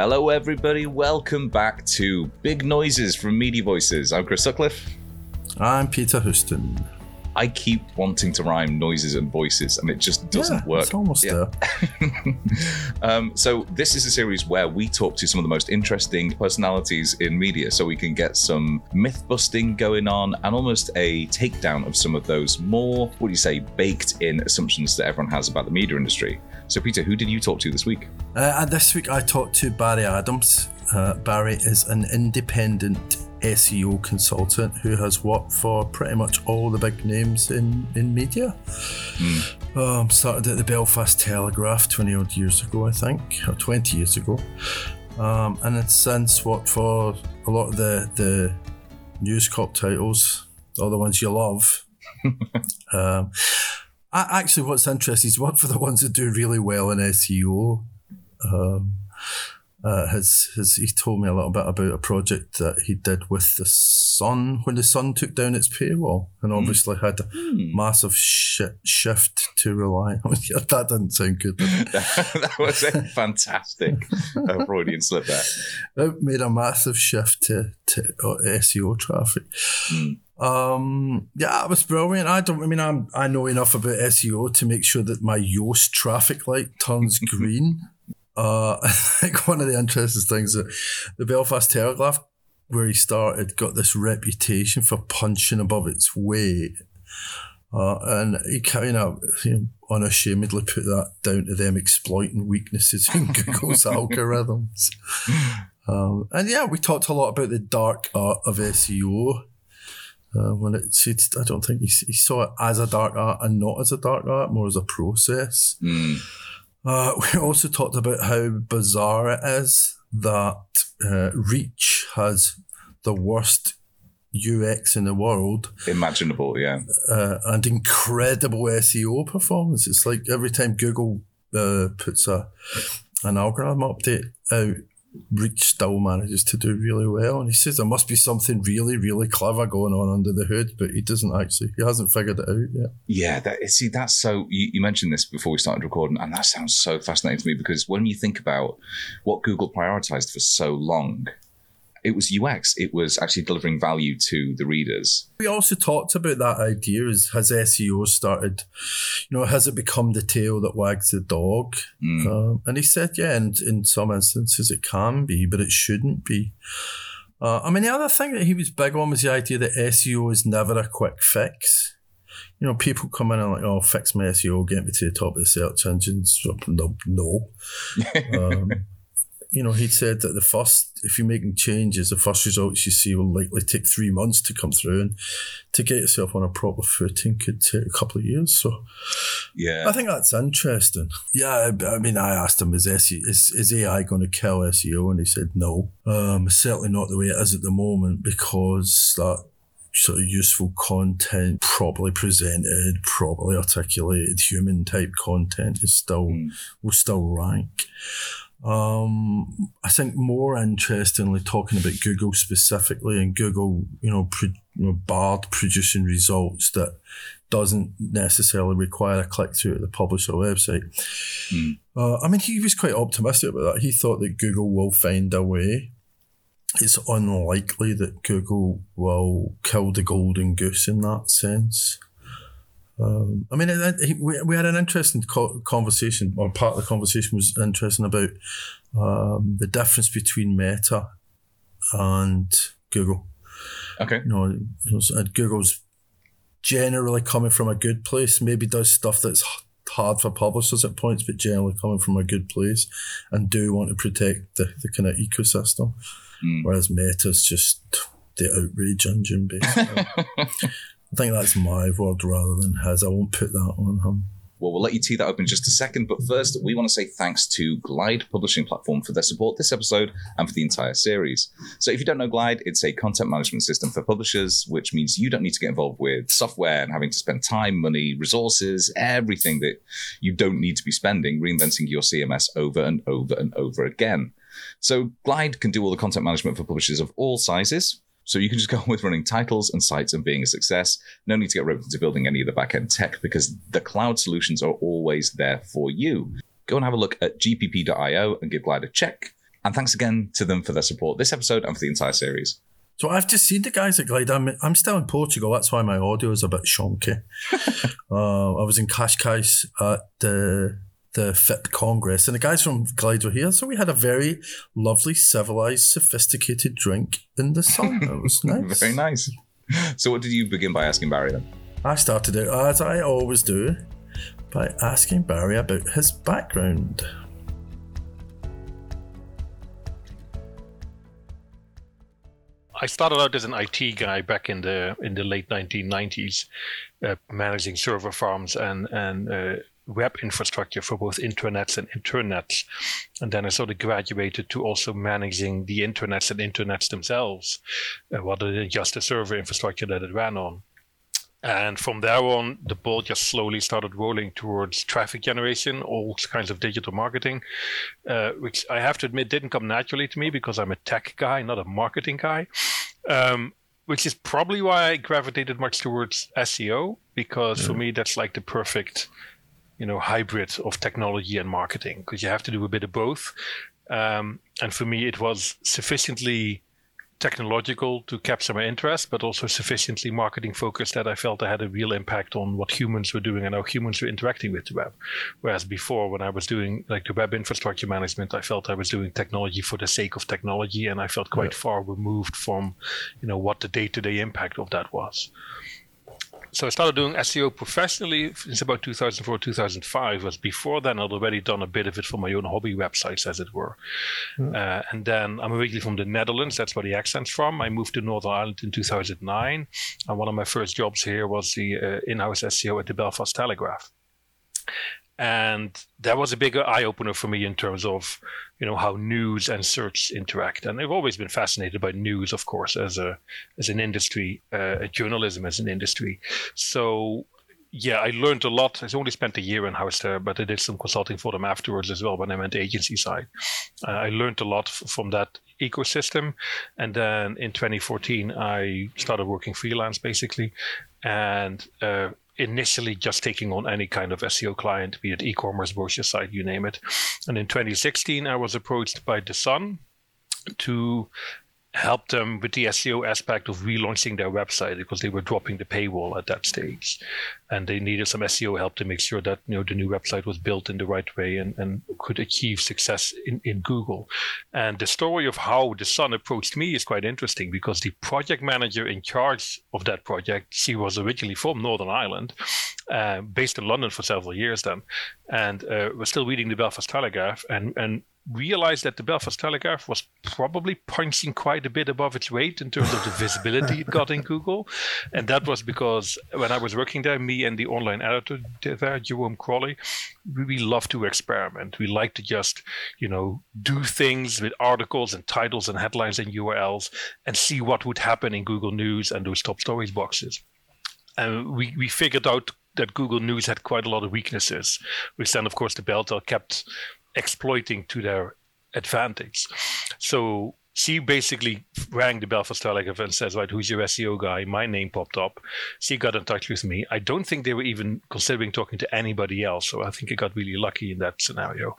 Hello, everybody. Welcome back to Big Noises from Media Voices. I'm Chris Sutcliffe. I'm Peter Houston. I keep wanting to rhyme noises and voices, and it just doesn't yeah, work. It's almost Yeah. there. um, so this is a series where we talk to some of the most interesting personalities in media, so we can get some myth busting going on and almost a takedown of some of those more, what do you say, baked in assumptions that everyone has about the media industry. So, Peter, who did you talk to this week? Uh, this week I talked to Barry Adams. Uh, Barry is an independent SEO consultant who has worked for pretty much all the big names in, in media. Um, started at the Belfast Telegraph 20 odd years ago, I think, or 20 years ago. Um, and has since worked for a lot of the, the News Corp titles, all the ones you love. um, actually, what's interesting is worked for the ones that do really well in SEO. Um, uh, has has he told me a little bit about a project that he did with the Sun when the Sun took down its paywall and obviously had a massive shi shift to rely on. That didn't sound good. did that was a fantastic uh, Freudian slip there. It made a massive shift to, to uh, SEO traffic. Um, yeah, it was brilliant. I don't. I mean, I'm, I know enough about SEO to make sure that my Yoast traffic light turns green. Uh, I think one of the interesting things that the Belfast Telegraph, where he started, got this reputation for punching above its weight. Uh, and he kind of you know, unashamedly put that down to them exploiting weaknesses in Google's algorithms. Um, and yeah, we talked a lot about the dark art of SEO. Uh, when it's, I don't think he, he saw it as a dark art and not as a dark art, more as a process. Mm. Uh, we also talked about how bizarre it is that uh, Reach has the worst UX in the world Imaginable, yeah. uh, and incredible SEO performance. It's like every time Google uh, puts a an algorithm update out, Reach still manages to do really well. And he says there must be something really, really clever going on under the hood, but he doesn't actually. He hasn't figured it out yet. Yeah, that, see, that's so. You, you mentioned this before we started recording, and that sounds so fascinating to me because when you think about what Google prioritized for so long, it was UX. It was actually delivering value to the readers. We also talked about that idea: is has SEO started? You know, has it become the tail that wags the dog? Mm. Um, and he said, yeah, and in some instances it can be, but it shouldn't be. Uh, I mean, the other thing that he was big on was the idea that SEO is never a quick fix. You know, people come in and like, oh, fix my SEO, get me to the top of the search engines. No, no. um, you know, he said that the first, if you're making changes, the first results you see will likely take three months to come through, and to get yourself on a proper footing could take a couple of years. So, Yeah. I think that's interesting. Yeah, I, mean, I asked him, is, SEO, is, is AI going to kill SEO? And he said, no. Um, certainly not the way it is at the moment because that sort of useful content, properly presented, properly articulated, human type content is still, will still rank. Um, I think more interestingly, talking about Google specifically and Google, you know, pro, you know, Bard producing results that doesn't necessarily require a click through to the publisher website. Uh, I mean, he was quite optimistic about that. He thought that Google will find a way. It's unlikely that Google will kill the golden goose in that sense. Um, I mean, it, it, we, we had an interesting co- conversation, or part of the conversation was interesting about um, the difference between Meta and Google. Okay. You know, Google's generally coming from a good place, maybe does stuff that's hard for publishers at points, but generally coming from a good place and do want to protect the, the kind of ecosystem. Mm. Whereas Meta's just the outrage engine, basically. I think that's my word rather than his. I won't put that on him. Well, we'll let you tee that up in just a second. But first, we want to say thanks to Glide Publishing Platform for their support this episode and for the entire series. So, if you don't know Glide, it's a content management system for publishers, which means you don't need to get involved with software and having to spend time, money, resources, everything that you don't need to be spending reinventing your CMS over and over and over again. So, Glide can do all the content management for publishers of all sizes. So you can just go on with running titles and sites and being a success. No need to get roped into building any of the backend tech because the cloud solutions are always there for you. Go and have a look at gpp.io and give Glide a check. And thanks again to them for their support this episode and for the entire series. So I've just seen the guys at Glide. I'm, I'm still in Portugal. That's why my audio is a bit shonky. uh, I was in Cascais at the the FIPP Congress, and the guys from Glide were here. So we had a very lovely, civilized, sophisticated drink in the sun. It was nice. Very nice. So, what did you begin by asking Barry then? I started it, as I always do, by asking Barry about his background. I started out as an IT guy back in the in the late 1990s, uh, managing server farms and and uh, web infrastructure for both intranets and internets, and then I sort of graduated to also managing the intranets and internets themselves, uh, rather than just the server infrastructure that it ran on. And from there on, the ball just slowly started rolling towards traffic generation, all kinds of digital marketing, uh, which I have to admit didn't come naturally to me because I'm a tech guy, not a marketing guy. Um, which is probably why I gravitated much towards SEO because for me that's like the perfect, you know, hybrid of technology and marketing because you have to do a bit of both. Um, and for me, it was sufficiently technological to capture my interest, but also sufficiently marketing focused that I felt I had a real impact on what humans were doing and how humans were interacting with the web. Whereas before, when I was doing like the web infrastructure management, I felt I was doing technology for the sake of technology, and I felt quite Yeah. far removed from, you know, what the day-to-day impact of that was. So I started doing SEO professionally since about 2004, 2005. Was before then I'd already done a bit of it for my own hobby websites, as it were. Uh, and then I'm originally from the Netherlands. That's where the accent's from. I moved to Northern Ireland in 2009, and one of my first jobs here was the uh, in-house SEO at the Belfast Telegraph. And that was a big eye opener for me in terms of, you know, how news and search interact. And I've always been fascinated by news, of course, as a as an industry, uh, journalism as an industry. So yeah, I learned a lot. I only spent a year in house there, but I did some consulting for them afterwards as well when I went agency side. Uh, I learned a lot f- from that ecosystem. And then in 2014, I started working freelance basically. And uh, initially just taking on any kind of SEO client, be it e-commerce, brochure site, you name it. And in 2016, I was approached by The Sun to help them with the SEO aspect of relaunching their website because they were dropping the paywall at that stage, and they needed some SEO help to make sure that you know the new website was built in the right way and, and could achieve success in, in Google. And the story of how the Sun approached me is quite interesting because the project manager in charge of that project, she was originally from Northern Ireland, uh, based in London for several years then, and uh, was still reading the Belfast Telegraph and and realized that the Belfast Telegraph was probably punching quite a bit above its weight in terms of the visibility it got in Google. And that was because when I was working there, me and the online editor there, Jerome Crawley, we, we love to experiment. We like to just, you know, do things with articles and titles and headlines and URLs and see what would happen in Google News and those top stories boxes. And we, we figured out that Google News had quite a lot of weaknesses, which then, of course, the Beltel kept exploiting to their advantage. So she basically rang the bell Belfast Telegraph and says, right, who's your SEO guy? My name popped up. She got in touch with me. I don't think they were even considering talking to anybody else. So I think I got really lucky in that scenario.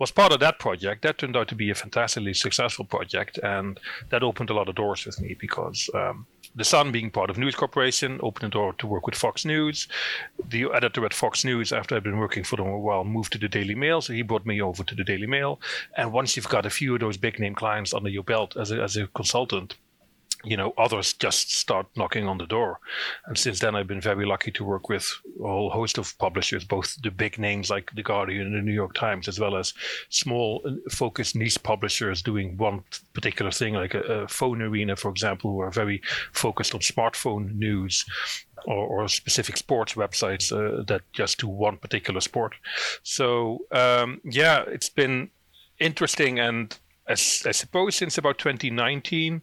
Was part of that project. That turned out to be a fantastically successful project. And that opened a lot of doors with me because um, the Sun, being part of News Corporation, opened a door to work with Fox News. The editor at Fox News, after I'd been working for them a while, moved to the Daily Mail. So he brought me over to the Daily Mail. And once you've got a few of those big name clients under your belt as a, as a consultant, you know, others just start knocking on the door. And since then, I've been very lucky to work with a whole host of publishers, both the big names like The Guardian and The New York Times, as well as small, uh, focused niche publishers doing one particular thing, like a, a PhoneArena, for example, who are very focused on smartphone news. Or, or specific sports websites uh, that just do one particular sport. So um, yeah, it's been interesting, and I suppose since about 2019,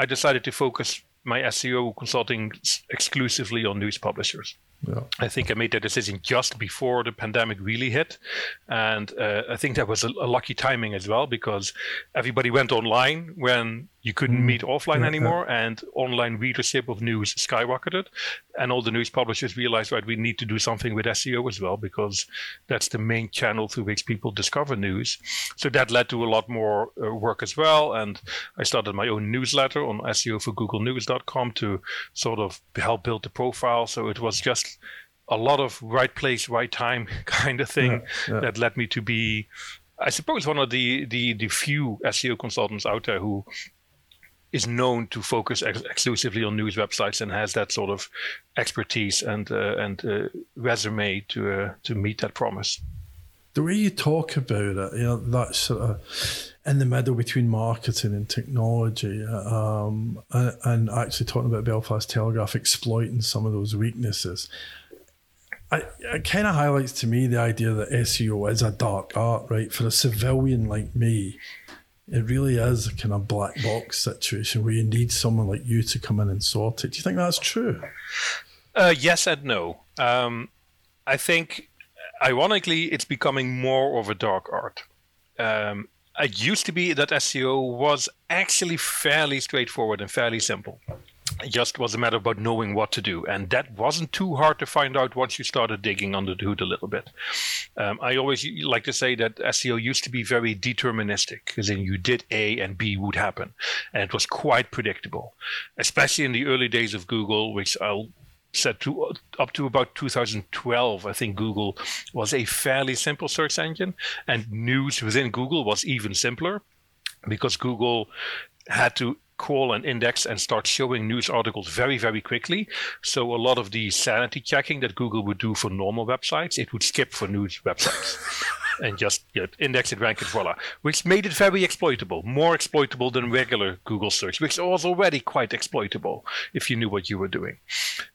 I decided to focus my SEO consulting exclusively on news publishers. Yeah. I think I made that decision just before the pandemic really hit. And uh, I think that was a, a lucky timing as well because everybody went online when You couldn't Mm. meet offline Yeah, anymore, and online readership of news skyrocketed. And all the news publishers realized, right, we need to do something with SEO as well because that's the main channel through which people discover news. So that led to a lot more uh, work as well. And I started my own newsletter on SEO for GoogleNews.com to sort of help build the profile. So it was just a lot of right place, right time kind of thing Yeah, yeah. that led me to be, I suppose, one of the the, the few SEO consultants out there who is known to focus ex- exclusively on news websites and has that sort of expertise and uh, and uh, resume to uh, to meet that promise. the way you talk about it, you know, that sort of in the middle between marketing and technology, um, and, and actually talking about Belfast Telegraph exploiting some of those weaknesses. I, it kind of highlights to me the idea that SEO is a dark art, right? For a civilian like me, it really is a kind of black box situation where you need someone like you to come in and sort it. Do you think that's true? Uh, yes and no. Um, I think, ironically, it's becoming more of a dark art. Um, it used to be that SEO was actually fairly straightforward and fairly simple. It just was a matter about knowing what to do, and that wasn't too hard to find out once you started digging under the hood a little bit. Um, I always like to say that SEO used to be very deterministic, because then you did A and B would happen, and it was quite predictable, especially in the early days of Google, which I'll said to up to about 2012 i think google was a fairly simple search engine. And news within google was even simpler because google had to crawl and index and start showing news articles very very quickly so a lot of the sanity checking that google would do for normal websites it would skip for news websites and just you know, index it, rank it, voila, which made it very exploitable, more exploitable than regular Google search, which was already quite exploitable if you knew what you were doing.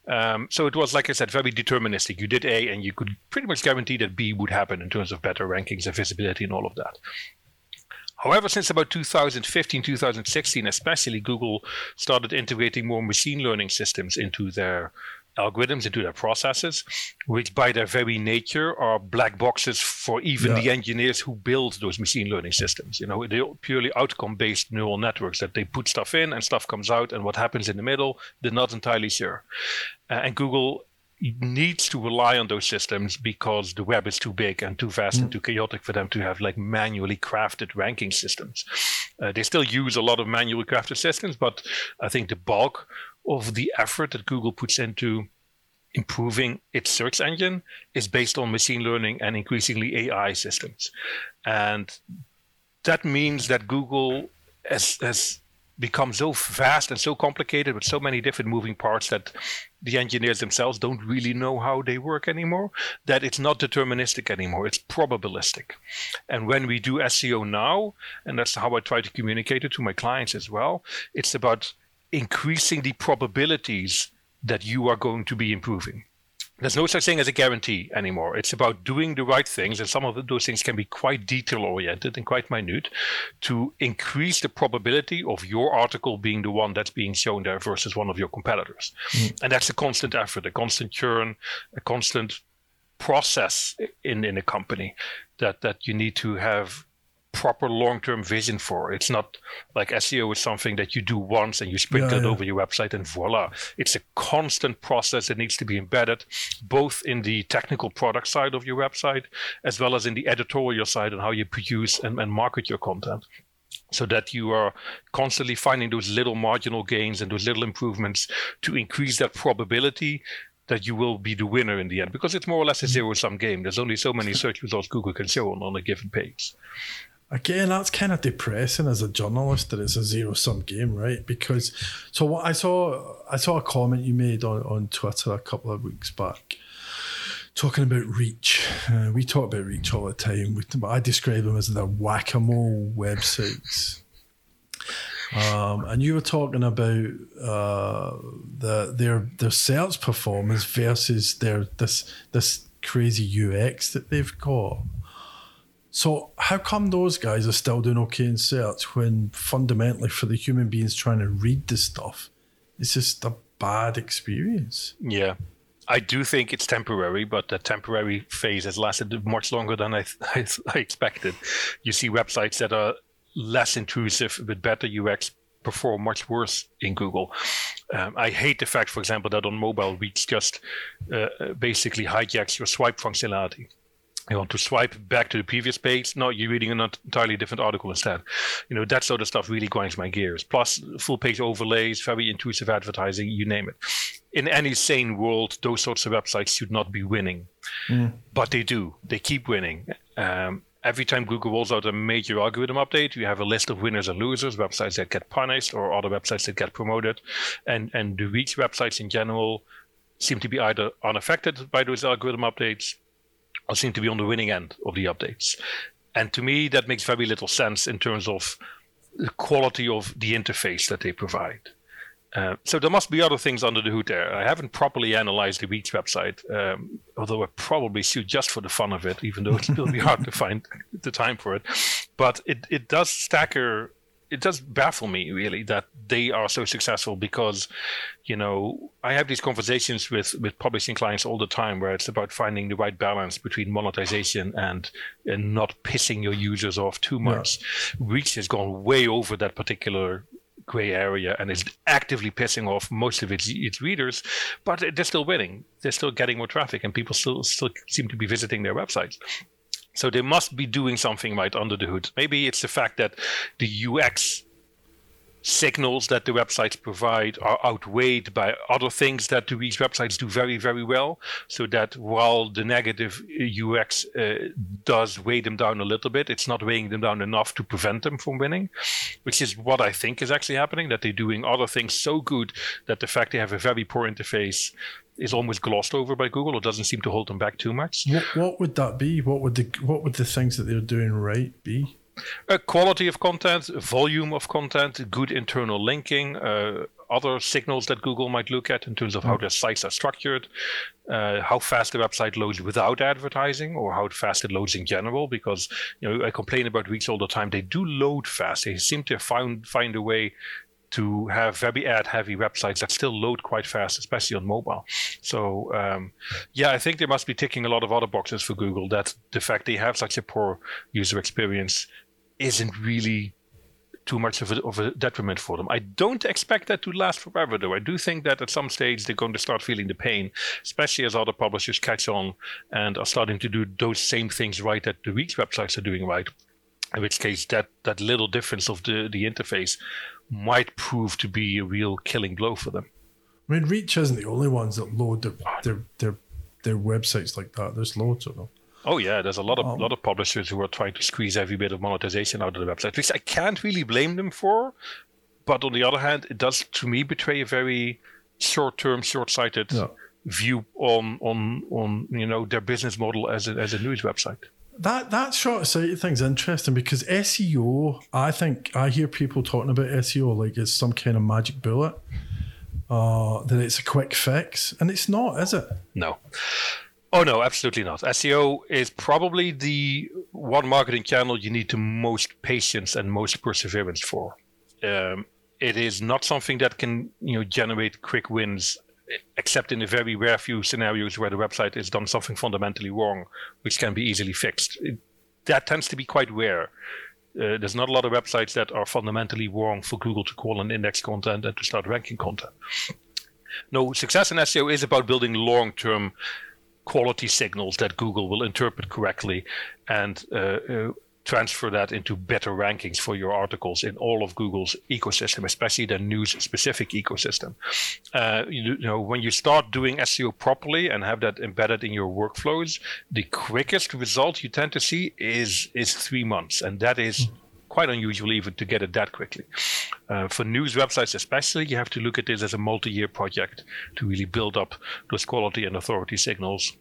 Um, so it was, like I said, very deterministic. You did A, and you could pretty much guarantee that B would happen in terms of better rankings and visibility and all of that. However, since about 2015, 2016, especially, Google started integrating more machine learning systems into their algorithms into their processes, which by their very nature are black boxes for even Yeah. the engineers who build those machine learning systems. You know, they're purely outcome-based neural networks that they put stuff in and stuff comes out, and what happens in the middle, they're not entirely sure. Uh, and Google needs to rely on those systems because the web is too big and too vast and too chaotic for them to have like manually crafted ranking systems. Uh, they still use a lot of manually crafted systems, but I think the bulk of the effort that Google puts into improving its search engine is based on machine learning and increasingly AI systems. And that means that Google has, has become so vast and so complicated with so many different moving parts that the engineers themselves don't really know how they work anymore, that it's not deterministic anymore, it's probabilistic. And when we do SEO now, and that's how I try to communicate it to my clients as well, it's about increasing the probabilities that you are going to be improving. There's no such thing as a guarantee anymore. It's about doing the right things, and some of those things can be quite detail oriented and quite minute to increase the probability of your article being the one that's being shown there versus one of your competitors. Mm. And that's a constant effort, a constant churn, a constant process in, in a company that, that you need to have proper long-term vision for. It's not like SEO is something that you do once and you sprinkle Yeah, it over your website and voila. It's a constant process that needs to be embedded both in the technical product side of your website as well as in the editorial side and how you produce and, and market your content. So that you are constantly finding those little marginal gains and those little improvements to increase that probability that you will be the winner in the end. Because it's more or less a mm-hmm. zero sum game. There's only so many search results Google can show on, on a given page. Again, that's kind of depressing as a journalist that it's a zero sum game, right? Because so what I saw, I saw a comment you made on, on Twitter a couple of weeks back, talking about reach. Uh, we talk about reach all the time, but I describe them as the whack a mole websites. Um, and you were talking about uh, the their their search performance versus their this this crazy UX that they've got. So how come those guys are still doing okay in search when fundamentally for the human beings trying to read this stuff, it's just a bad experience? Yeah. I do think it's temporary, but the temporary phase has lasted much longer than I, I, I expected. You see websites that are less intrusive with better UX perform much worse in Google. Um, I hate the fact, for example, that on mobile, Reach just uh, basically hijacks your swipe functionality you want to swipe back to the previous page. No you're reading an entirely different article instead. You know that sort of stuff really grinds my gears. Plus full page overlays very intrusive advertising you name it. In any sane world those sorts of websites should not be winning. Mm. but they do. They keep winning. Um, every time google rolls out a major algorithm update you have a list of winners and losers websites that get punished or other websites that get promoted. And and the reach websites in general seem to be either unaffected by those algorithm updates or seem to be on the winning end of the updates. And to me, that makes very little sense in terms of the quality of the interface that they provide. Uh, so there must be other things under the hood there. I haven't properly analyzed the Reach website, um, although I probably should just for the fun of it, even though it will be hard to find the time for it. But it, it does stacker it does baffle me really that they are so successful because you know i have these conversations with with publishing clients all the time where it's about finding the right balance between monetization and and not pissing your users off too much reach has gone way over that particular gray area and is actively pissing off most of its its readers, but they're still winning. They're still getting more traffic, and people still still seem to be visiting their websites. So they must be doing something right under the hood. Maybe it's the fact that the UX signals that the websites provide are outweighed by other things that these websites do very, very well. So that while the negative UX uh, does weigh them down a little bit, it's not weighing them down enough to prevent them from winning, which is what I think is actually happening. That they're doing other things so good that the fact they have a very poor interface is almost glossed over by Google or doesn't seem to hold them back too much. What, what would that be? What would the what would the things that they're doing right be? Uh, quality of content, volume of content, good internal linking, uh, other signals that Google might look at in terms of how mm. their sites are structured, uh, how fast the website loads without advertising, or how fast it loads in general. Because you know I complain about Reach all the time. They do load fast. They seem to find find a way to have very ad heavy websites that still load quite fast, especially on mobile. So, um, yeah, I think they must be ticking a lot of other boxes for Google that the fact they have such a poor user experience isn't really too much of a, of a detriment for them. I don't expect that to last forever, though. I do think that at some stage they're going to start feeling the pain, especially as other publishers catch on and are starting to do those same things right that the Reach websites are doing right. In which case, that, that little difference of the, the interface might prove to be a real killing blow for them. I mean, Reach isn't the only ones that load their their their, their websites like that. There's loads of them. Oh yeah, there's a lot of um, lot of publishers who are trying to squeeze every bit of monetization out of the website, which I can't really blame them for. But on the other hand, it does to me betray a very short-term, short-sighted yeah. view on on on you know their business model as a, as a news website. That that short sighted thing's interesting because SEO, I think I hear people talking about SEO like it's some kind of magic bullet. Uh, that it's a quick fix, and it's not, is it? No. Oh no, absolutely not. SEO is probably the one marketing channel you need the most patience and most perseverance for. Um, it is not something that can you know generate quick wins except in the very rare few scenarios where the website has done something fundamentally wrong, which can be easily fixed. It, that tends to be quite rare. Uh, there's not a lot of websites that are fundamentally wrong for Google to crawl and index content and to start ranking content. No, success in SEO is about building long term quality signals that Google will interpret correctly and uh, uh, transfer that into better rankings for your articles in all of Google's ecosystem, especially the news specific ecosystem. Uh, you, you, know, when you start doing SEO properly and have that embedded in your workflows, the quickest result you tend to see is is three months, and that is. Quite unusual, even to get it that quickly. Uh, for news websites, especially, you have to look at this as a multi year project to really build up those quality and authority signals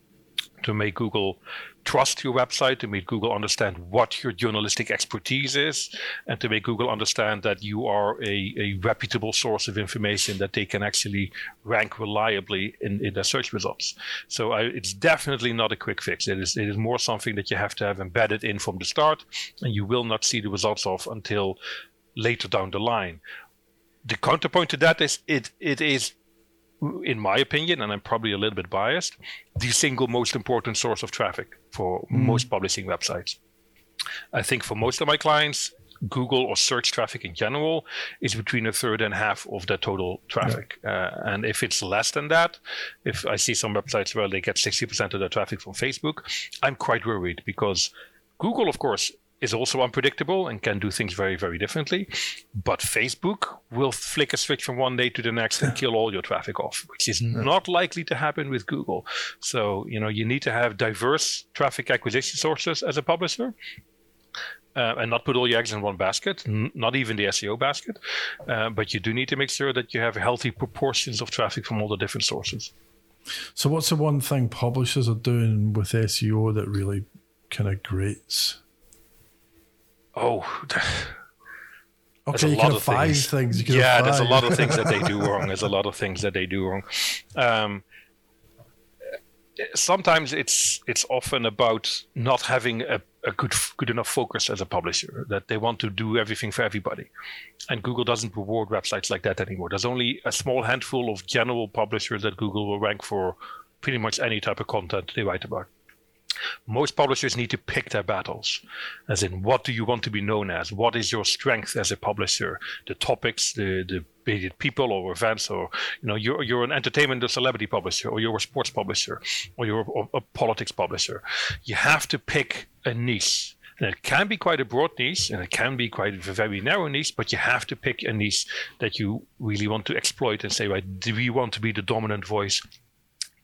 to make Google trust your website, to make Google understand what your journalistic expertise is, and to make Google understand that you are a, a reputable source of information that they can actually rank reliably in, in their search results. So I, it's definitely not a quick fix. It is, it is more something that you have to have embedded in from the start, and you will not see the results of until later down the line. The counterpoint to that is it, it is in my opinion, and I'm probably a little bit biased, the single most important source of traffic for mm. most publishing websites. I think for most of my clients, Google or search traffic in general is between a third and half of the total traffic. Yeah. Uh, and if it's less than that, if I see some websites where they get 60% of their traffic from Facebook, I'm quite worried because Google, of course, is also unpredictable and can do things very, very differently. But Facebook will flick a switch from one day to the next and kill all your traffic off, which is not likely to happen with Google. So, you know, you need to have diverse traffic acquisition sources as a publisher. Uh, and not put all your eggs in one basket, n- not even the SEO basket. Uh, but you do need to make sure that you have healthy proportions of traffic from all the different sources. So, what's the one thing publishers are doing with SEO that really kind of grates Oh. Okay, you can five things. things. yeah, there's a lot of things that they do wrong. There's a lot of things that they do wrong. Um, sometimes it's it's often about not having a, a good good enough focus as a publisher that they want to do everything for everybody and google doesn't reward websites like that anymore there's only a small handful of general publishers that google will rank for pretty much any type of content they write about most publishers need to pick their battles as in what do you want to be known as? What is your strength as a publisher? The topics the the people or events or you know you're, you're an entertainment or celebrity publisher or you're a sports publisher or you're a, a politics publisher. You have to pick a niche. And it can be quite a broad niche and it can be quite a very narrow niche, but you have to pick a niche that you really want to exploit and say, right, do we want to be the dominant voice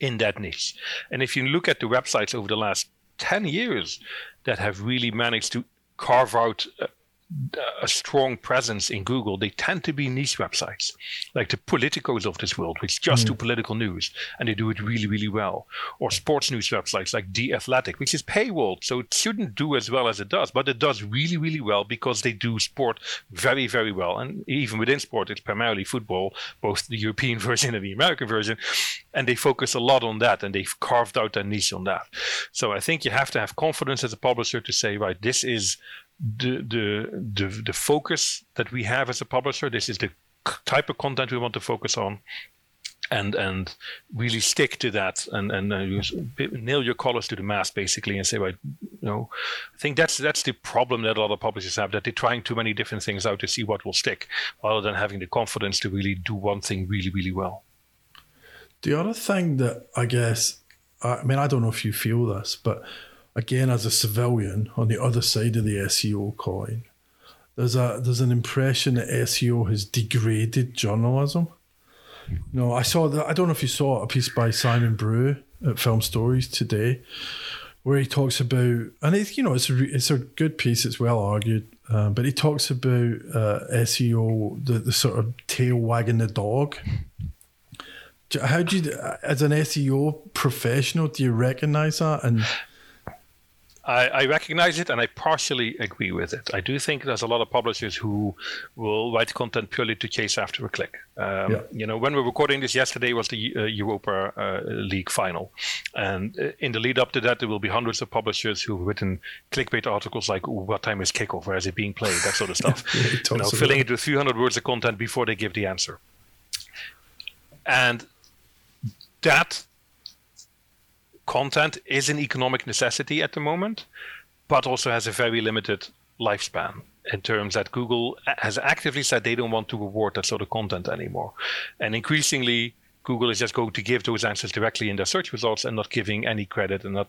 in that niche. And if you look at the websites over the last 10 years that have really managed to carve out uh, a strong presence in Google, they tend to be niche websites, like the Politicos of this world, which just mm. do political news and they do it really, really well. Or sports news websites like The Athletic, which is paywalled, so it shouldn't do as well as it does, but it does really, really well because they do sport very, very well. And even within sport, it's primarily football, both the European version and the American version, and they focus a lot on that and they've carved out a niche on that. So I think you have to have confidence as a publisher to say, right, this is the, the the the focus that we have as a publisher. This is the type of content we want to focus on, and and really stick to that and and uh, nail your colors to the mast basically, and say, right, you know, I think that's that's the problem that a lot of publishers have that they're trying too many different things out to see what will stick, rather than having the confidence to really do one thing really really well. The other thing that I guess, I mean, I don't know if you feel this, but again, as a civilian on the other side of the SEO coin, there's a there's an impression that SEO has degraded journalism. no, I saw that. I don't know if you saw a piece by Simon Brew at Film Stories today, where he talks about, and it's you know it's a it's a good piece. It's well argued, uh, but he talks about uh, SEO, the the sort of tail wagging the dog. How do you, as an SEO professional, do you recognize that and I, I, recognize it and I partially agree with it. I do think there's a lot of publishers who will write content purely to chase after a click. Um, yeah. You know, when we are recording this yesterday was the uh, Europa uh, League final, and uh, in the lead up to that, there will be hundreds of publishers who've written clickbait articles like "What time is kickoff? Where is it being played?" That sort of stuff. yeah, you know, filling it with 300 words of content before they give the answer, and that content is an economic necessity at the moment, but also has a very limited lifespan in terms that Google has actively said they don't want to reward that sort of content anymore. And increasingly, Google is just going to give those answers directly in their search results and not giving any credit and not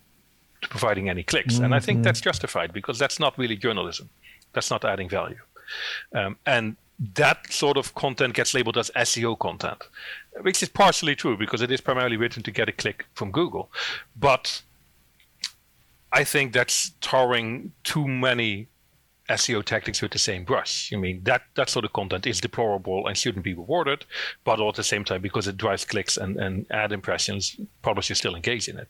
providing any clicks. Mm-hmm. And I think mm-hmm. that's justified because that's not really journalism. That's not adding value. Um, and that sort of content gets labeled as SEO content, which is partially true because it is primarily written to get a click from Google. But I think that's tarring too many SEO tactics with the same brush. I mean, that, that sort of content is deplorable and shouldn't be rewarded, but all at the same time, because it drives clicks and, and ad impressions, publishers still engage in it.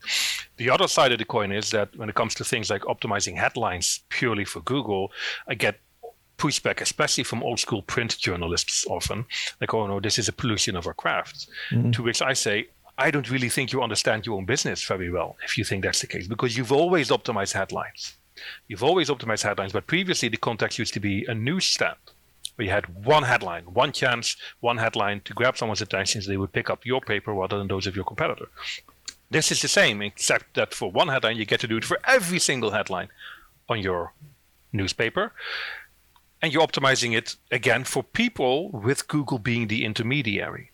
The other side of the coin is that when it comes to things like optimizing headlines purely for Google, I get pushback, especially from old school print journalists often, like, oh no, this is a pollution of our craft. Mm-hmm. To which I say, I don't really think you understand your own business very well if you think that's the case, because you've always optimized headlines. You've always optimized headlines, but previously the context used to be a newsstand where you had one headline, one chance, one headline to grab someone's attention so they would pick up your paper rather than those of your competitor. This is the same, except that for one headline, you get to do it for every single headline on your newspaper and you're optimizing it again for people with Google being the intermediary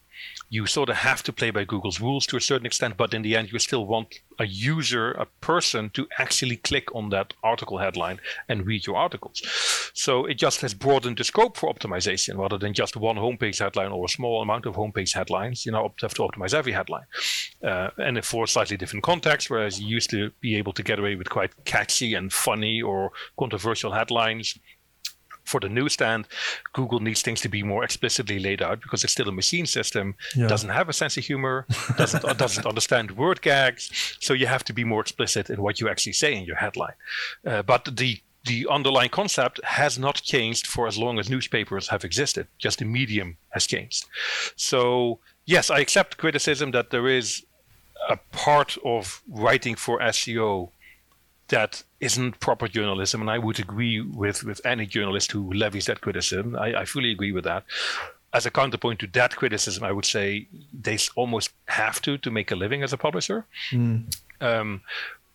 you sort of have to play by Google's rules to a certain extent, but in the end, you still want a user, a person, to actually click on that article headline and read your articles. So it just has broadened the scope for optimization rather than just one homepage headline or a small amount of homepage headlines. You now have to optimize every headline. Uh, and for slightly different contexts, whereas you used to be able to get away with quite catchy and funny or controversial headlines for the newsstand, Google needs things to be more explicitly laid out because it's still a machine system, yeah. doesn't have a sense of humor, doesn't doesn't understand word gags. So you have to be more explicit in what you actually say in your headline. Uh, but the the underlying concept has not changed for as long as newspapers have existed. Just the medium has changed. So yes, I accept criticism that there is a part of writing for SEO that isn't proper journalism, and I would agree with, with any journalist who levies that criticism. I, I fully agree with that. As a counterpoint to that criticism, I would say they almost have to to make a living as a publisher. Mm. Um,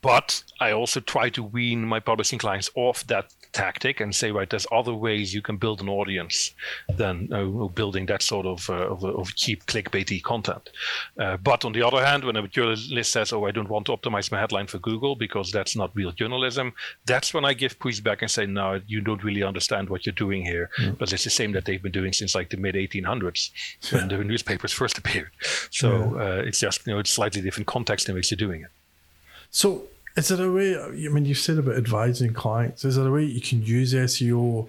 but I also try to wean my publishing clients off that tactic and say, right, there's other ways you can build an audience than uh, building that sort of, uh, of, of, cheap clickbaity content. Uh, but on the other hand, when a journalist says, oh, I don't want to optimize my headline for Google because that's not real journalism, that's when I give pushback and say, no, you don't really understand what you're doing here. Mm. Because it's the same that they've been doing since like the mid 1800s when the newspapers first appeared. So yeah. Uh, it's just, you know, it's slightly different context in which you're doing it. So is there a way? I mean, you said about advising clients. Is there a way you can use SEO?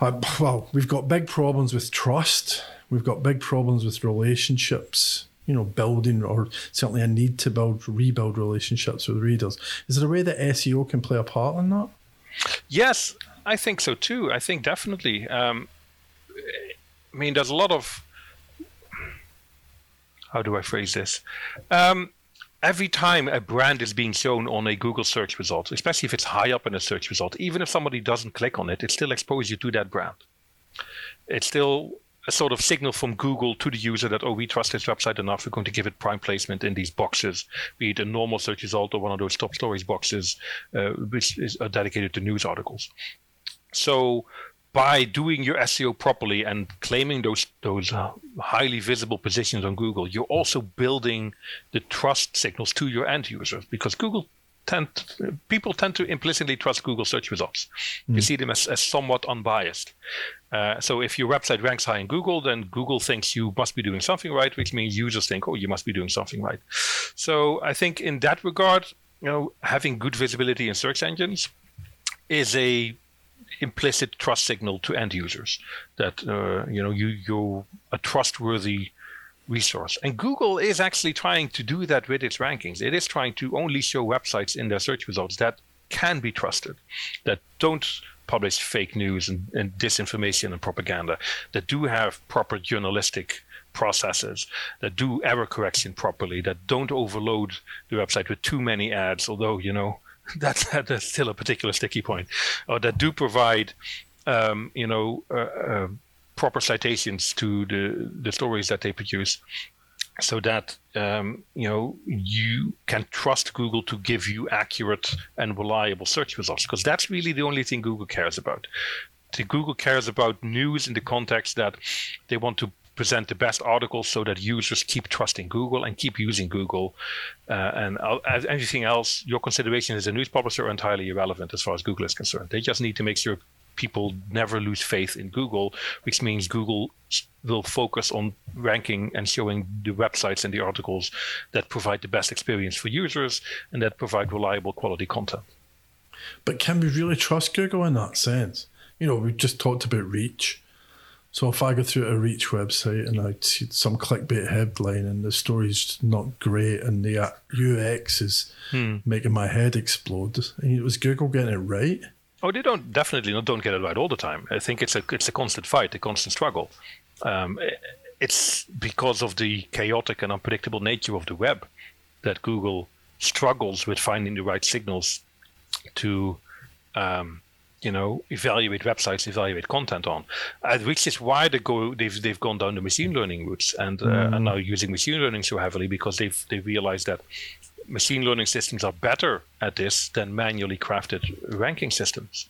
Well, we've got big problems with trust. We've got big problems with relationships. You know, building or certainly a need to build, rebuild relationships with readers. Is there a way that SEO can play a part in that? Yes, I think so too. I think definitely. Um, I mean, there's a lot of. How do I phrase this? Um, every time a brand is being shown on a Google search result, especially if it's high up in a search result, even if somebody doesn't click on it, it still exposes you to that brand. It's still a sort of signal from Google to the user that, oh, we trust this website enough, we're going to give it prime placement in these boxes, be it a normal search result or one of those top stories boxes, uh, which is dedicated to news articles. So by doing your SEO properly and claiming those those uh, highly visible positions on Google, you're also building the trust signals to your end users because Google tend people tend to implicitly trust Google search results. Mm. You see them as, as somewhat unbiased. Uh, so if your website ranks high in Google, then Google thinks you must be doing something right, which means users think, oh, you must be doing something right. So I think in that regard, you know, having good visibility in search engines is a implicit trust signal to end users that uh, you know you you're a trustworthy resource. And Google is actually trying to do that with its rankings. It is trying to only show websites in their search results that can be trusted, that don't publish fake news and, and disinformation and propaganda, that do have proper journalistic processes that do error correction properly, that don't overload the website with too many ads, although, you know, that's that's still a particular sticky point, or that do provide, um, you know, uh, uh, proper citations to the the stories that they produce, so that um, you know you can trust Google to give you accurate and reliable search results, because that's really the only thing Google cares about. The Google cares about news in the context that they want to present the best articles so that users keep trusting Google and keep using Google. Uh, and as anything else, your consideration as a news publisher are entirely irrelevant as far as Google is concerned. They just need to make sure people never lose faith in Google, which means Google will focus on ranking and showing the websites and the articles that provide the best experience for users and that provide reliable quality content. But can we really trust Google in that sense? You know, we just talked about reach so if I go through a Reach website and I see some clickbait headline and the story's not great and the UX is hmm. making my head explode, was Google getting it right? Oh, they don't definitely not don't get it right all the time. I think it's a it's a constant fight, a constant struggle. Um, it's because of the chaotic and unpredictable nature of the web that Google struggles with finding the right signals to um, you know evaluate websites, evaluate content on, uh, which is why they go they've they've gone down the machine learning routes and uh, mm. are now using machine learning so heavily because they've they realized that machine learning systems are better at this than manually crafted ranking systems,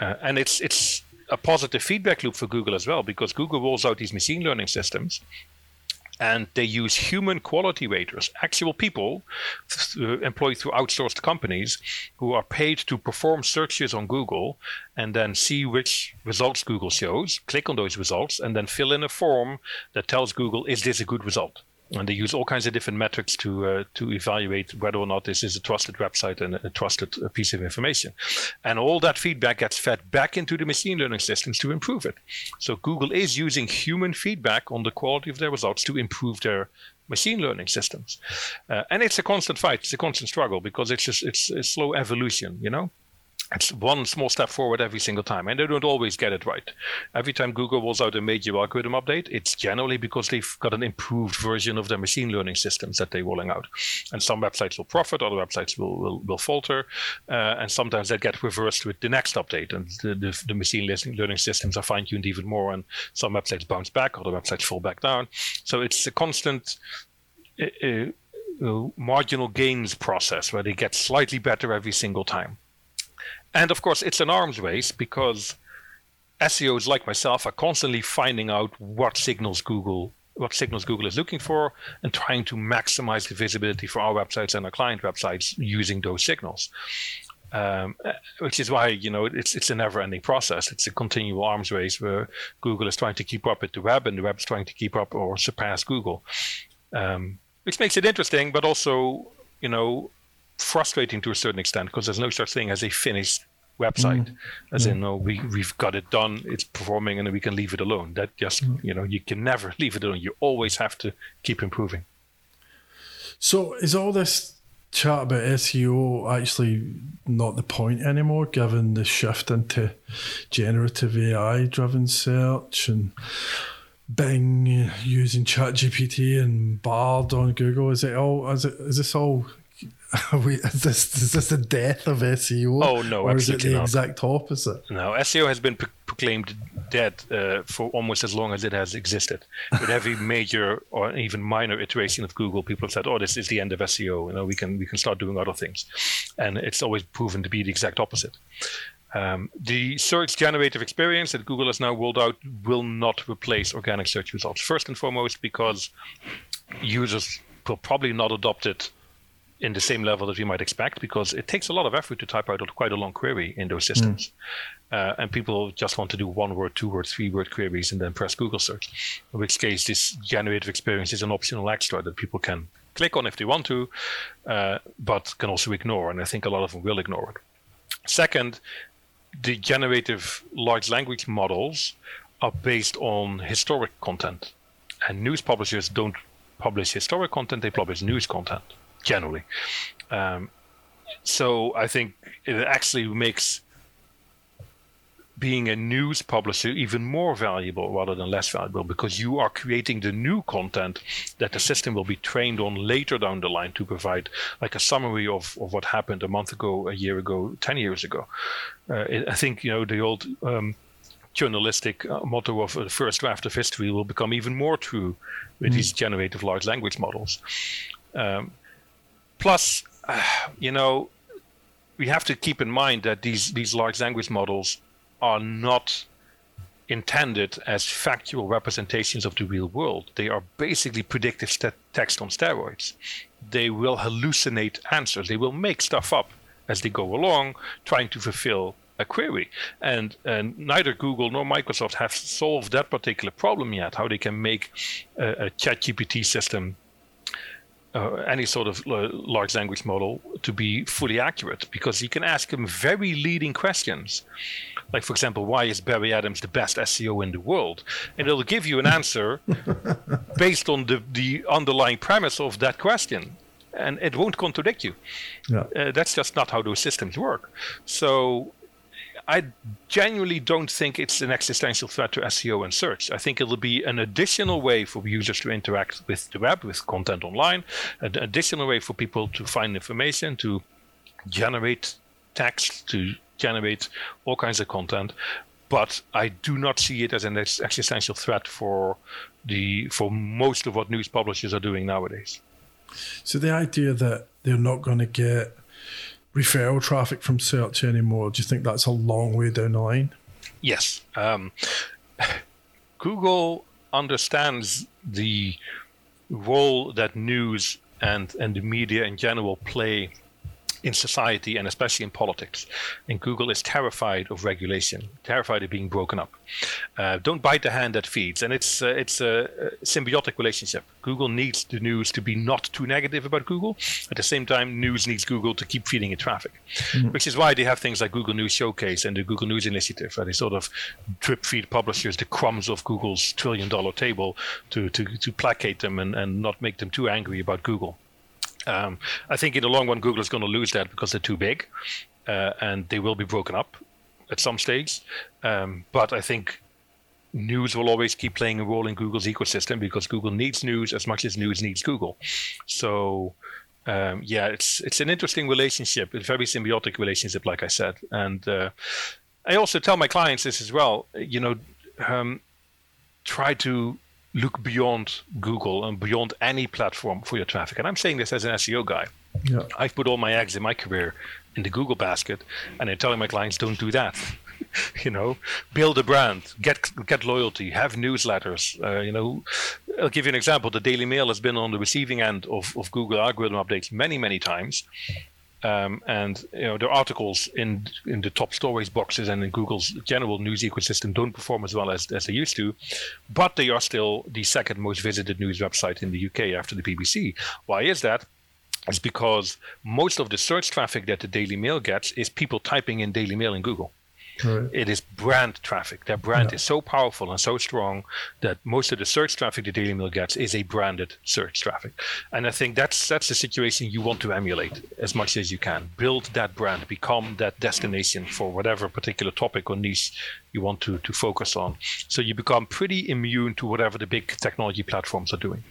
uh, and it's it's a positive feedback loop for Google as well because Google rolls out these machine learning systems and they use human quality raters, actual people th- employed through outsourced companies who are paid to perform searches on Google and then see which results Google shows, click on those results, and then fill in a form that tells Google, is this a good result? And they use all kinds of different metrics to uh, to evaluate whether or not this is a trusted website and a trusted uh, piece of information. And all that feedback gets fed back into the machine learning systems to improve it. So Google is using human feedback on the quality of their results to improve their machine learning systems. Uh, and it's a constant fight, it's a constant struggle because it's just it's a slow evolution, you know it's one small step forward every single time, and they don't always get it right. Every time Google rolls out a major algorithm update, it's generally because they've got an improved version of their machine learning systems that they're rolling out. And some websites will profit, other websites will will, will falter, uh, and sometimes that get reversed with the next update, and the, the, the machine learning systems are fine tuned even more, and some websites bounce back, other websites fall back down. So it's a constant. Uh, uh, marginal gains process where they get slightly better every single time. And of course, it's an arms race because SEOs like myself are constantly finding out what signals Google what signals Google is looking for and trying to maximize the visibility for our websites and our client websites using those signals. Um, which is why you know it's it's a never-ending process. It's a continual arms race where Google is trying to keep up with the web, and the web is trying to keep up or surpass Google, um, which makes it interesting, but also you know frustrating to a certain extent because there's no such thing as a finished website mm. as mm. in no we we've got it done it's performing and we can leave it alone that just mm. you know you can never leave it alone you always have to keep improving so is all this chat about SEO actually not the point anymore given the shift into generative AI driven search and Bing using ChatGPT and Bard on Google is it all is it is this all we, is this is this the death of SEO? Oh no, or is it the not. exact opposite? No, SEO has been pro- proclaimed dead uh, for almost as long as it has existed. With every major or even minor iteration of Google, people have said, "Oh, this is the end of SEO." You know, we can we can start doing other things, and it's always proven to be the exact opposite. Um, the search generative experience that Google has now rolled out will not replace organic search results. First and foremost, because users will probably not adopt it in the same level that we might expect because it takes a lot of effort to type out quite a long query in those systems. Mm. Uh, and people just want to do one word, two word, three word queries and then press Google search. In which case, this generative experience is an optional extra that people can click on if they want to, uh, but can also ignore. And I think a lot of them will ignore it. Second, the generative large language models are based on historic content. And news publishers don't publish historic content, they publish news content generally. Um, so I think it actually makes being a news publisher even more valuable rather than less valuable because you are creating the new content that the system will be trained on later down the line to provide like a summary of, of what happened a month ago, a year ago, 10 years ago. Uh, it, I think, you know, the old um, journalistic uh, motto of the first draft of history will become even more true with mm. these generative large language models. Um, Plus, uh, you know, we have to keep in mind that these these large language models are not intended as factual representations of the real world. They are basically predictive st- text on steroids. They will hallucinate answers. They will make stuff up as they go along, trying to fulfill a query. And, and neither Google nor Microsoft have solved that particular problem yet. How they can make a, a ChatGPT system uh, any sort of uh, large language model to be fully accurate because you can ask them very leading questions. Like, for example, why is Barry Adams the best SEO in the world? And it'll give you an answer based on the, the underlying premise of that question. And it won't contradict you. Yeah. Uh, that's just not how those systems work. So I genuinely don't think it's an existential threat to SEO and search. I think it'll be an additional way for users to interact with the web, with content online, an additional way for people to find information, to generate text, to generate all kinds of content. But I do not see it as an existential threat for the for most of what news publishers are doing nowadays. So the idea that they're not going to get referral traffic from search anymore. Do you think that's a long way down the line? Yes. Um, Google understands the role that news and, and the media in general play in society and especially in politics. And Google is terrified of regulation, terrified of being broken up. Uh, don't bite the hand that feeds, and it's uh, it's a, symbiotic relationship. Google needs the news to be not too negative about Google. At the same time, news needs Google to keep feeding it traffic, mm-hmm. which is why they have things like Google News Showcase and the Google News Initiative, where they sort of drip feed publishers the crumbs of Google's trillion dollar table to to to placate them and, and not make them too angry about Google. Um, I think in the long run, Google is going to lose that because they're too big, uh, and they will be broken up at some stage. Um, but I think news will always keep playing a role in Google's ecosystem because Google needs news as much as news needs Google. So. Um, yeah, it's it's an interesting relationship, a very symbiotic relationship, like I said, and uh, I also tell my clients this as well. You know, um, try to look beyond Google and beyond any platform for your traffic. And I'm saying this as an SEO guy. Yeah. I've put all my eggs in my career in the Google basket, and I'm telling my clients, don't do that. you know, build a brand, get get loyalty, have newsletters. Uh, you know, I'll give you an example. The Daily Mail has been on the receiving end of, of Google algorithm updates many, many times. Um, and you know the articles in in the top stories boxes and in Google's general news ecosystem don't perform as well as, as they used to, but they are still the second most visited news website in the UK after the BBC. Why is that? It's because most of the search traffic that the Daily Mail gets is people typing in Daily Mail in Google. Right. It is brand traffic. Their brand yeah. is so powerful and so strong that most of the search traffic the Daily Mail gets is a branded search traffic. And I think that's that's the situation you want to emulate as much as you can. Build that brand, become that destination for whatever particular topic or niche you want to, to focus on. So you become pretty immune to whatever the big technology platforms are doing.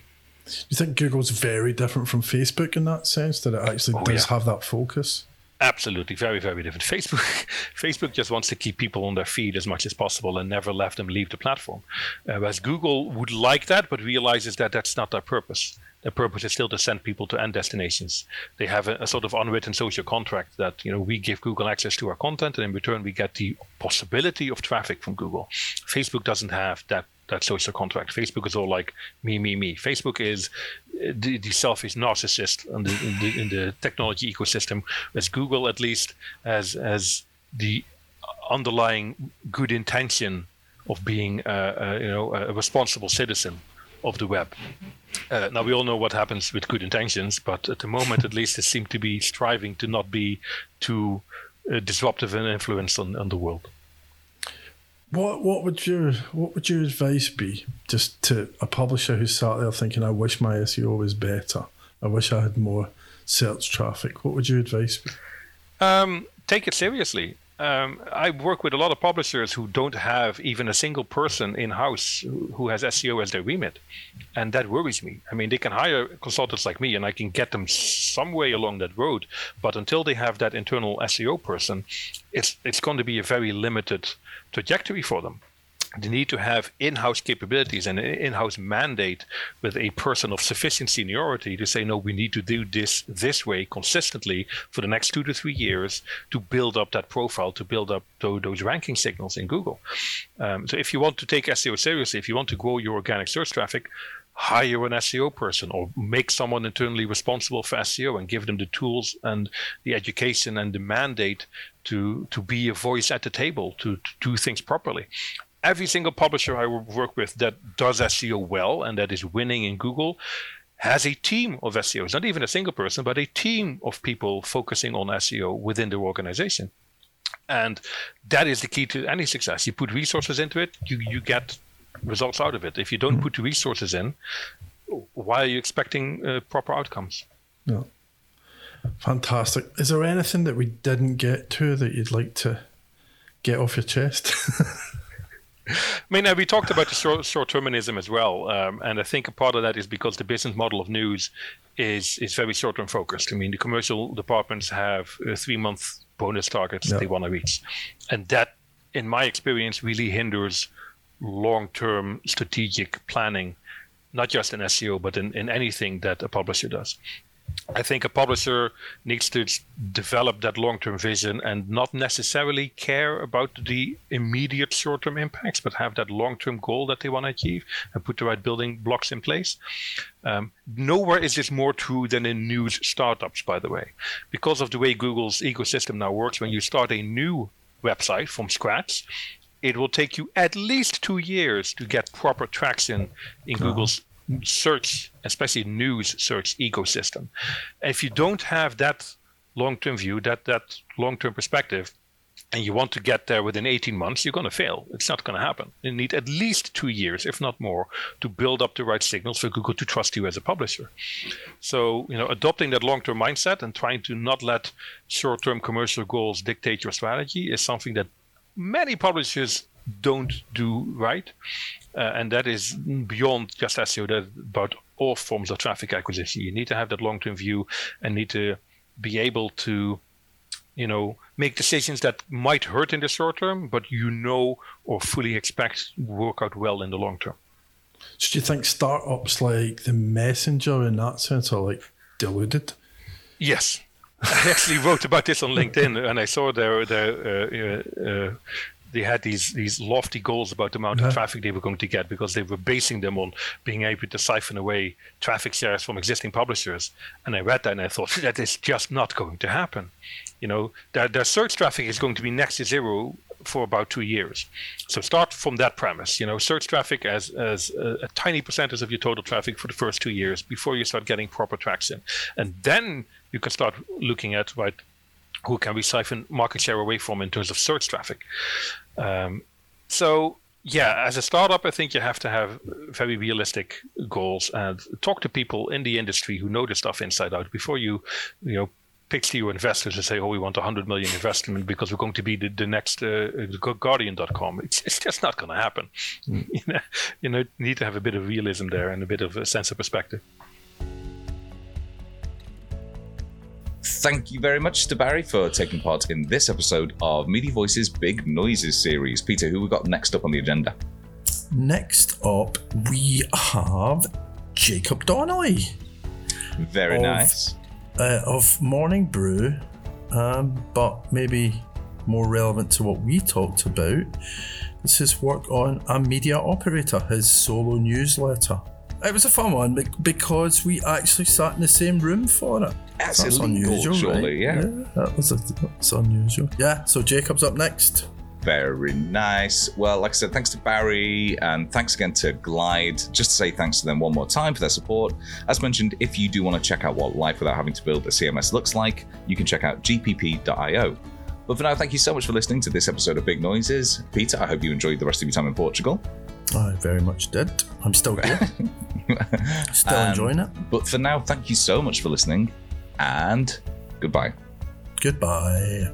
Do You think Google's very different from Facebook in that sense, that it actually oh, does yeah. have that focus? Absolutely, very, very different. Facebook, Facebook just wants to keep people on their feed as much as possible and never let them leave the platform. Uh, whereas Google would like that, but realizes that that's not their purpose. Their purpose is still to send people to end destinations. They have a, a, sort of unwritten social contract that you know we give Google access to our content, and in return we get the possibility of traffic from Google. Facebook doesn't have that that social contract. Facebook is all like me, me, me. Facebook is the, the selfish narcissist in the, in the, in the technology ecosystem, as Google at least as as the underlying good intention of being you know a responsible citizen of the web. Uh, now we all know what happens with good intentions, but at the moment, at least, it seems to be striving to not be too uh, disruptive and influence on, on the world. What what would your what would your advice be just to a publisher who's sat there thinking, I wish my SEO was better. I wish I had more search traffic. What would your advice be? Um, take it seriously. Um, I work with a lot of publishers who don't have even a single person in house who, has SEO as their remit, and that worries me. I mean, they can hire consultants like me, and I can get them some way along that road. But until they have that internal SEO person, it's it's going to be a very limited trajectory for them. They need to have in-house capabilities and an in-house mandate with a person of sufficient seniority to say, no, we need to do this this way consistently for the next two to three years to build up that profile, to build up those ranking signals in Google. Um, so if you want to take SEO seriously, if you want to grow your organic search traffic, hire an SEO person or make someone internally responsible for SEO and give them the tools and the education and the mandate to to be a voice at the table to, to do things properly. Every single publisher I work with that does SEO well and that is winning in Google has a team of SEOs, not even a single person, but a team of people focusing on SEO within their organization. And that is the key to any success. You put resources into it, you, you get results out of it. If you don't put the resources in, why are you expecting uh, proper outcomes? Yeah. Fantastic. Is there anything that we didn't get to that you'd like to get off your chest? I mean, we talked about the short, termism as well, um, and I think a part of that is because the business model of news is is very short term focused. I mean, the commercial departments have uh, three month bonus targets they want to reach, and that, in my experience, really hinders long term strategic planning, not just in SEO but in, in anything that a publisher does. I think a publisher needs to develop that long term vision and not necessarily care about the immediate short term impacts, but have that long term goal that they want to achieve and put the right building blocks in place. Um, nowhere is this more true than in news startups, by the way. Because of the way Google's ecosystem now works, when you start a new website from scratch, it will take you at least two years to get proper traction in. Google's search, especially news search ecosystem. If you don't have that long-term view, that that long-term perspective, and you want to get there within 18 months, you're going to fail. It's not going to happen. You need at least two years, if not more, to build up the right signals for Google to trust you as a publisher. So, you know, adopting that long-term mindset and trying to not let short-term commercial goals dictate your strategy is something that many publishers don't do right. Uh, and that is beyond just SEO, that about all forms of traffic acquisition. You need to have that long term view and need to be able to, you know, make decisions that might hurt in the short term, but you know or fully expect work out well in the long term. So do you think startups like the messenger in that sense are like deluded? Yes. I actually wrote about this on LinkedIn, and I saw their their uh, uh, they had these these lofty goals about the amount of uh-huh. traffic they were going to get because they were basing them on being able to siphon away traffic shares from existing publishers. And I read that and I thought that is just not going to happen. You know, their, their search traffic is going to be next to zero for about two years. So start from that premise. You know, search traffic as as a, a, tiny percentage of your total traffic for the first two years before you start getting proper traction, and then you can start looking at right who can we siphon market share away from in terms of search traffic. Um, so yeah, as a startup, I think you have to have very realistic goals and talk to people in the industry who know the stuff inside out before you, you know, pitch to your investors and say, "Oh, we want hundred million investment because we're going to be the, the next uh, Guardian.com." It's it's just not going to happen. Mm. You know, you know, you need to have a bit of realism there and a bit of a sense of perspective. Thank you very much to Barry for taking part in this episode of Media Voices Big Noises series. Peter, who we got next up on the agenda? Next up, we have Jacob Donnelly. Very of, nice. Uh, of Morning Brew, um, but maybe more relevant to what we talked about. This is work on a media operator, his solo newsletter. It was a fun one because we actually sat in the same room for it. That's, that's unusual, surely, right? yeah. yeah. That was a, that's unusual. Yeah, so Jacob's up next. Very nice. Well, like I said, thanks to Barry and thanks again to Glide. Just to say thanks to them one more time for their support. As mentioned, if you do want to check out what life without having to build a CMS looks like, you can check out gpp.io. But for now, thank you so much for listening to this episode of Big Noises. Peter, I hope you enjoyed the rest of your time in Portugal. I very much did. I'm still here. still um, enjoying it. But for now, thank you so much for listening and goodbye. Goodbye.